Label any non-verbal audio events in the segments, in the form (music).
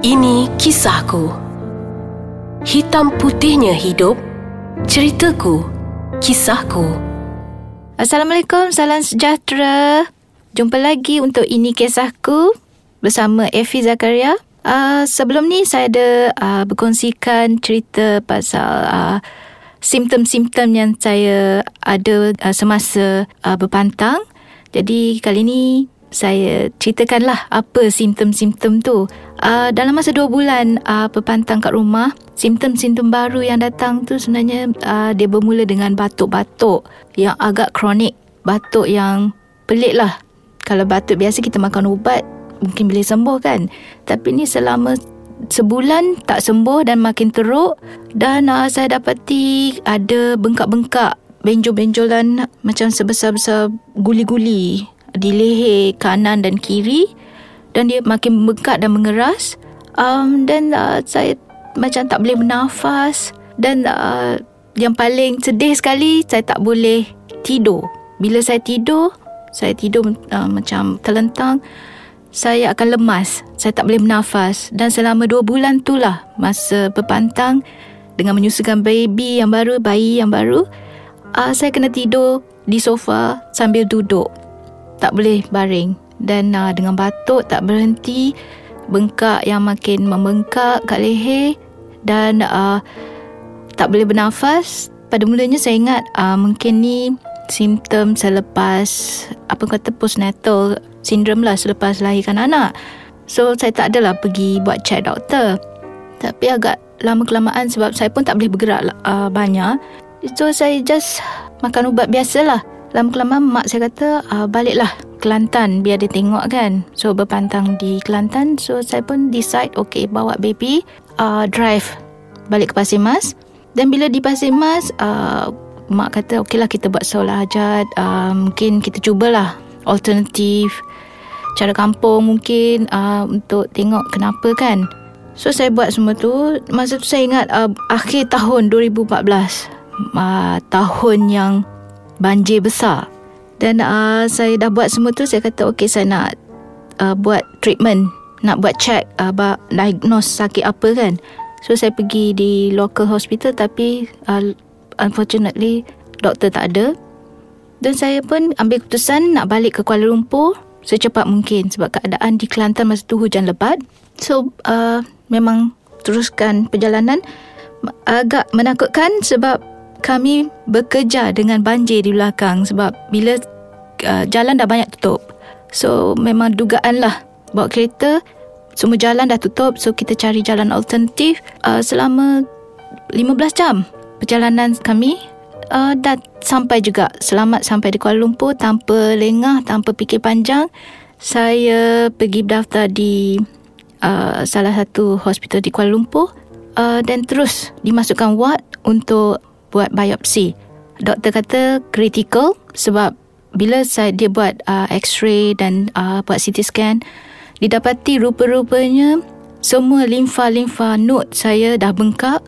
Ini kisahku. Hitam putihnya hidup. Ceritaku. Kisahku. Assalamualaikum, salam sejahtera. Jumpa lagi untuk Ini Kisahku bersama Effie Zakaria. Uh, sebelum ni saya ada uh, berkongsikan cerita pasal uh, simptom-simptom yang saya ada uh, semasa uh, berpantang. Jadi kali ni saya ceritakanlah apa simptom-simptom tu. Uh, dalam masa dua bulan uh, berpantang kat rumah, simptom-simptom baru yang datang tu sebenarnya uh, dia bermula dengan batuk-batuk yang agak kronik. Batuk yang pelik lah. Kalau batuk biasa kita makan ubat, mungkin boleh sembuh kan. Tapi ni selama sebulan tak sembuh dan makin teruk dan uh, saya dapati ada bengkak-bengkak benjol-benjolan macam sebesar-besar guli-guli di leher kanan dan kiri dan dia makin bengkak dan mengeras um, dan uh, saya macam tak boleh bernafas dan uh, yang paling sedih sekali saya tak boleh tidur bila saya tidur saya tidur uh, macam terlentang saya akan lemas. Saya tak boleh bernafas. Dan selama dua bulan itulah masa berpantang dengan menyusukan baby yang baru, bayi yang baru, uh, saya kena tidur di sofa sambil duduk. Tak boleh baring. Dan uh, dengan batuk tak berhenti, bengkak yang makin membengkak kat leher dan uh, tak boleh bernafas. Pada mulanya saya ingat uh, mungkin ni simptom selepas apa kata postnatal sindrom lah selepas lahirkan anak. So saya tak adalah pergi buat check doktor. Tapi agak lama kelamaan sebab saya pun tak boleh bergerak uh, banyak. So saya just makan ubat biasalah. Lama kelamaan mak saya kata uh, baliklah Kelantan biar dia tengok kan. So berpantang di Kelantan. So saya pun decide okay bawa baby uh, drive balik ke Pasir Mas. Dan bila di Pasir Mas uh, mak kata okeylah kita buat solat hajat. Uh, mungkin kita cubalah alternatif cara kampung mungkin uh, untuk tengok kenapa kan. So saya buat semua tu masa tu saya ingat uh, akhir tahun 2014 uh, tahun yang banjir besar. Dan uh, saya dah buat semua tu saya kata okey saya nak uh, buat treatment, nak buat check uh, diagnose sakit apa kan. So saya pergi di local hospital tapi uh, unfortunately doktor tak ada. Dan saya pun ambil keputusan nak balik ke Kuala Lumpur secepat mungkin sebab keadaan di Kelantan masa tu hujan lebat. So uh, memang teruskan perjalanan agak menakutkan sebab kami bekerja dengan banjir di belakang sebab bila uh, jalan dah banyak tutup. So memang dugaan lah bawa kereta semua jalan dah tutup so kita cari jalan alternatif uh, selama 15 jam perjalanan kami uh, dah sampai juga selamat sampai di Kuala Lumpur tanpa lengah tanpa fikir panjang saya pergi berdaftar di uh, salah satu hospital di Kuala Lumpur uh, dan terus dimasukkan ward untuk buat biopsi. Doktor kata critical sebab bila saya dia buat uh, x-ray dan uh, buat CT scan didapati rupa-rupanya semua limfa-limfa node saya dah bengkak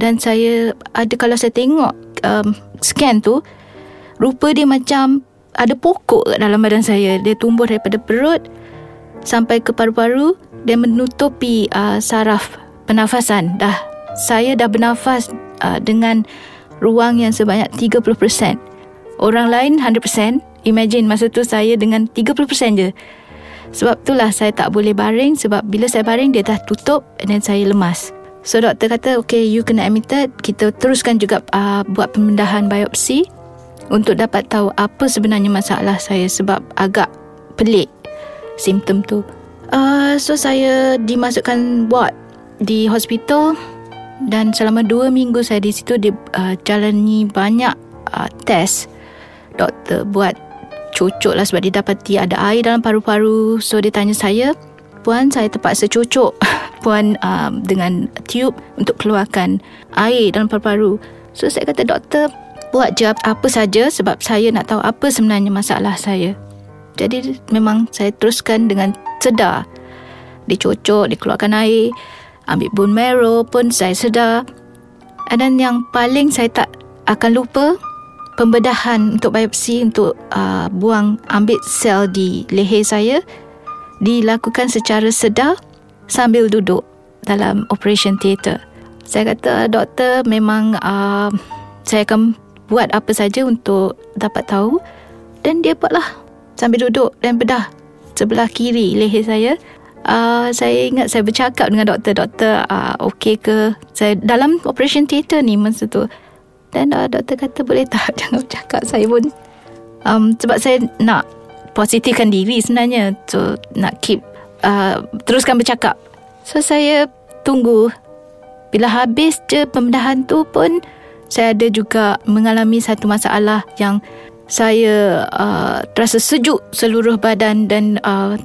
dan saya ada kalau saya tengok um, scan tu rupa dia macam ada pokok dalam badan saya. Dia tumbuh daripada perut sampai ke paru-paru dan menutupi uh, saraf pernafasan. Dah saya dah bernafas uh, dengan ruang yang sebanyak 30% orang lain 100% imagine masa tu saya dengan 30% je. Sebab itulah saya tak boleh baring sebab bila saya baring dia dah tutup dan saya lemas. So doktor kata okay you kena admitted. Kita teruskan juga uh, buat pembedahan biopsi untuk dapat tahu apa sebenarnya masalah saya sebab agak pelik simptom tu. Uh, so saya dimasukkan ward di hospital dan selama dua minggu saya di situ dia uh, jalani banyak uh, test doktor buat cucuk lah sebab dia dapati ada air dalam paru-paru so dia tanya saya puan saya terpaksa cucuk (laughs) puan um, dengan tube untuk keluarkan air dalam paru-paru. So saya kata doktor buat je apa saja sebab saya nak tahu apa sebenarnya masalah saya. Jadi memang saya teruskan dengan sedar. Dicocok, dikeluarkan air, ambil bone marrow pun saya sedar. Dan yang paling saya tak akan lupa pembedahan untuk biopsi untuk uh, buang ambil sel di leher saya dilakukan secara sedar sambil duduk. dalam operation theatre. Saya kata doktor memang uh, saya akan buat apa saja untuk dapat tahu dan dia buatlah sambil duduk dan bedah sebelah kiri leher saya. Uh, saya ingat saya bercakap dengan doktor doktor uh, okey ke? Saya dalam operation theatre ni masa tu. Dan uh, doktor kata boleh tak (laughs) jangan bercakap saya pun? Um, sebab saya nak positifkan diri sebenarnya. So nak keep uh, teruskan bercakap. So saya tunggu. Bila habis je pembedahan tu pun saya ada juga mengalami satu masalah yang saya uh, terasa sejuk seluruh badan dan uh,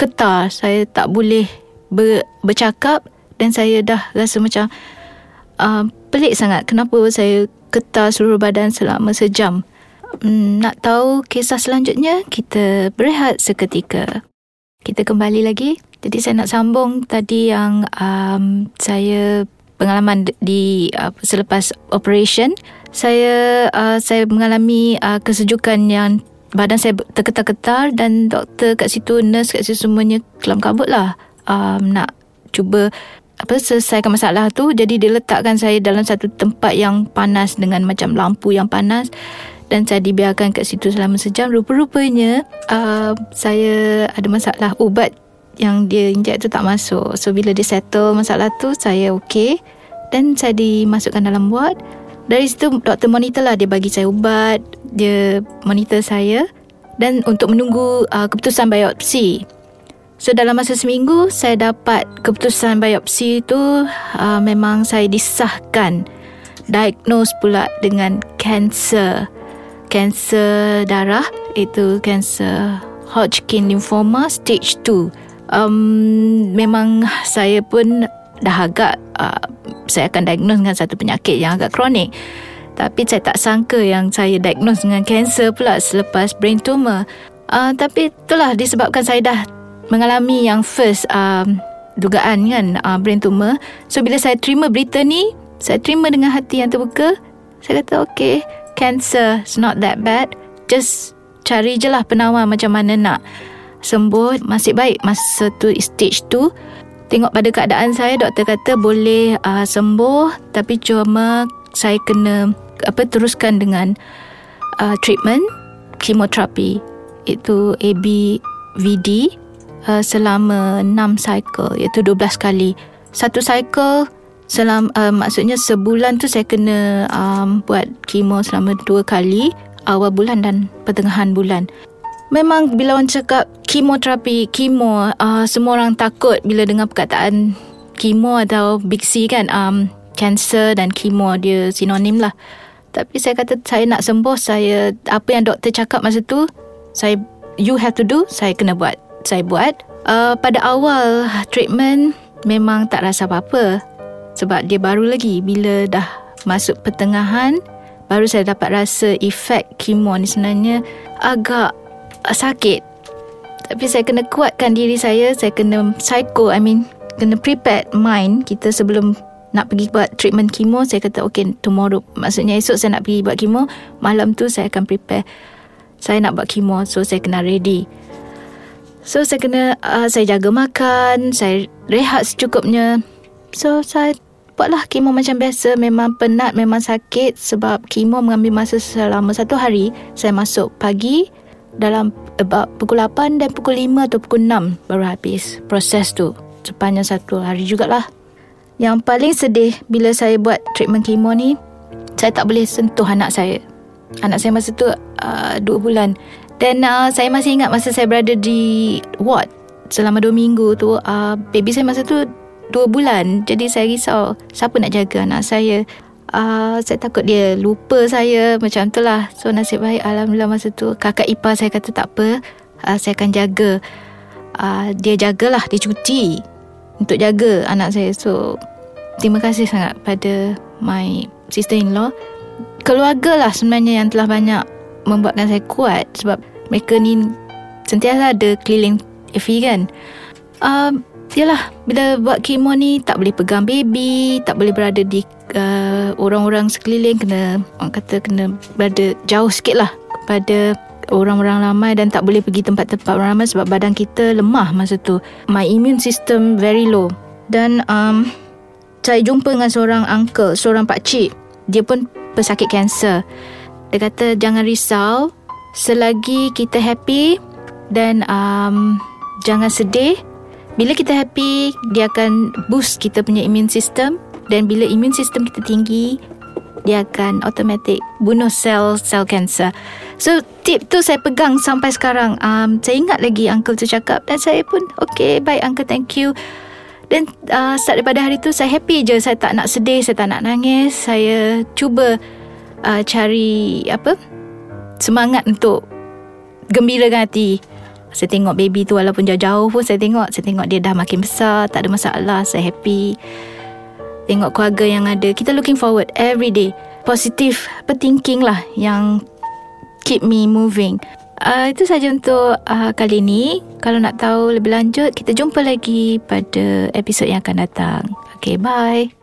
ketar saya tak boleh ber, bercakap dan saya dah rasa macam uh, pelik sangat kenapa saya ketar seluruh badan selama sejam Hmm, nak tahu kisah selanjutnya, kita berehat seketika. Kita kembali lagi. Jadi saya nak sambung tadi yang um, saya pengalaman di uh, selepas operation. Saya uh, saya mengalami uh, kesejukan yang badan saya terketar-ketar dan doktor kat situ, nurse kat situ semuanya kelam kabut lah. Um, nak cuba apa selesaikan masalah tu. Jadi dia letakkan saya dalam satu tempat yang panas dengan macam lampu yang panas. Dan saya dibiarkan kat situ selama sejam. Rupa-rupanya uh, saya ada masalah ubat yang dia injek tu tak masuk. So bila dia settle masalah tu saya okey. Dan saya dimasukkan dalam ward dari situ doktor monitor lah. Dia bagi saya ubat dia monitor saya. Dan untuk menunggu uh, keputusan biopsi. So dalam masa seminggu saya dapat keputusan biopsi itu uh, memang saya disahkan. Diagnose pula dengan kanser. Kanser darah itu kanser Hodgkin lymphoma stage 2 um, memang saya pun dah agak uh, saya akan diagnose dengan satu penyakit yang agak kronik tapi saya tak sangka yang saya diagnose dengan kanser pula selepas brain tumor uh, tapi itulah disebabkan saya dah mengalami yang first um, dugaan kan uh, brain tumor so bila saya terima berita ni saya terima dengan hati yang terbuka saya kata okay cancer is not that bad. Just cari je lah penawar macam mana nak sembuh. Masih baik masa tu stage tu. Tengok pada keadaan saya, doktor kata boleh uh, sembuh. Tapi cuma saya kena apa teruskan dengan uh, treatment, chemoterapi. Itu ABVD uh, selama 6 cycle, iaitu 12 kali. Satu cycle selam uh, maksudnya sebulan tu saya kena um, buat kemo selama dua kali awal bulan dan pertengahan bulan memang bila orang cakap kemoterapi kemo uh, semua orang takut bila dengar perkataan kemo atau big C kan um, cancer dan kemo dia sinonim lah. Tapi saya kata saya nak sembuh saya apa yang doktor cakap masa tu saya you have to do saya kena buat. Saya buat. Uh, pada awal treatment memang tak rasa apa-apa. Sebab dia baru lagi bila dah masuk pertengahan baru saya dapat rasa efek kemo ni sebenarnya agak sakit. Tapi saya kena kuatkan diri saya saya kena psycho I mean kena prepare mind kita sebelum nak pergi buat treatment kemo saya kata okay tomorrow maksudnya esok saya nak pergi buat kemo malam tu saya akan prepare. Saya nak buat kemo so saya kena ready. So saya kena uh, saya jaga makan saya rehat secukupnya. So saya buatlah kemo macam biasa. Memang penat memang sakit sebab kemo mengambil masa selama satu hari. Saya masuk pagi dalam about pukul 8 dan pukul 5 atau pukul 6 baru habis proses tu. Sepanjang satu hari jugalah. Yang paling sedih bila saya buat treatment kemo ni saya tak boleh sentuh anak saya. Anak saya masa tu uh, 2 bulan. Dan uh, saya masih ingat masa saya berada di ward selama 2 minggu tu uh, baby saya masa tu dua bulan. Jadi saya risau Siapa nak jaga anak saya uh, Saya takut dia lupa saya. Macam tu lah. So nasib baik Alhamdulillah masa tu Kakak ipar saya kata tak apa. Uh, Saya akan jaga. Uh, Dia jagalah Dia cuti Untuk jaga anak saya. So Terima kasih sangat pada My sister-in-law. Keluarga lah sebenarnya Yang telah banyak Membuatkan saya kuat Sebab mereka ni Sentiasa ada keliling Effie kan. Uh, Yalah Bila buat kemo ni Tak boleh pegang baby Tak boleh berada di uh, Orang-orang sekeliling Kena Orang kata kena Berada jauh sikit lah Kepada Orang-orang ramai Dan tak boleh pergi tempat-tempat orang ramai Sebab badan kita lemah masa tu My immune system very low Dan um, saya jumpa dengan seorang uncle, seorang pakcik. Dia pun pesakit kanser. Dia kata jangan risau selagi kita happy dan um, jangan sedih. Bila kita happy, dia akan boost kita punya immune system dan bila immune system kita tinggi, dia akan automatic bunuh sel-sel kanser. So tip tu saya pegang sampai sekarang. Um, saya ingat lagi uncle tu cakap dan saya pun okay baik uncle thank you. Dan uh, start daripada hari tu saya happy je. Saya tak nak sedih, saya tak nak nangis. Saya cuba uh, cari apa semangat untuk gembirakan hati. Saya tengok baby tu walaupun jauh-jauh pun saya tengok. Saya tengok dia dah makin besar, tak ada masalah, saya happy. Tengok keluarga yang ada. Kita looking forward every day. Positif, thinking lah yang keep me moving. Uh, itu saja untuk uh, kali ini. Kalau nak tahu lebih lanjut, kita jumpa lagi pada episod yang akan datang. Okay, bye.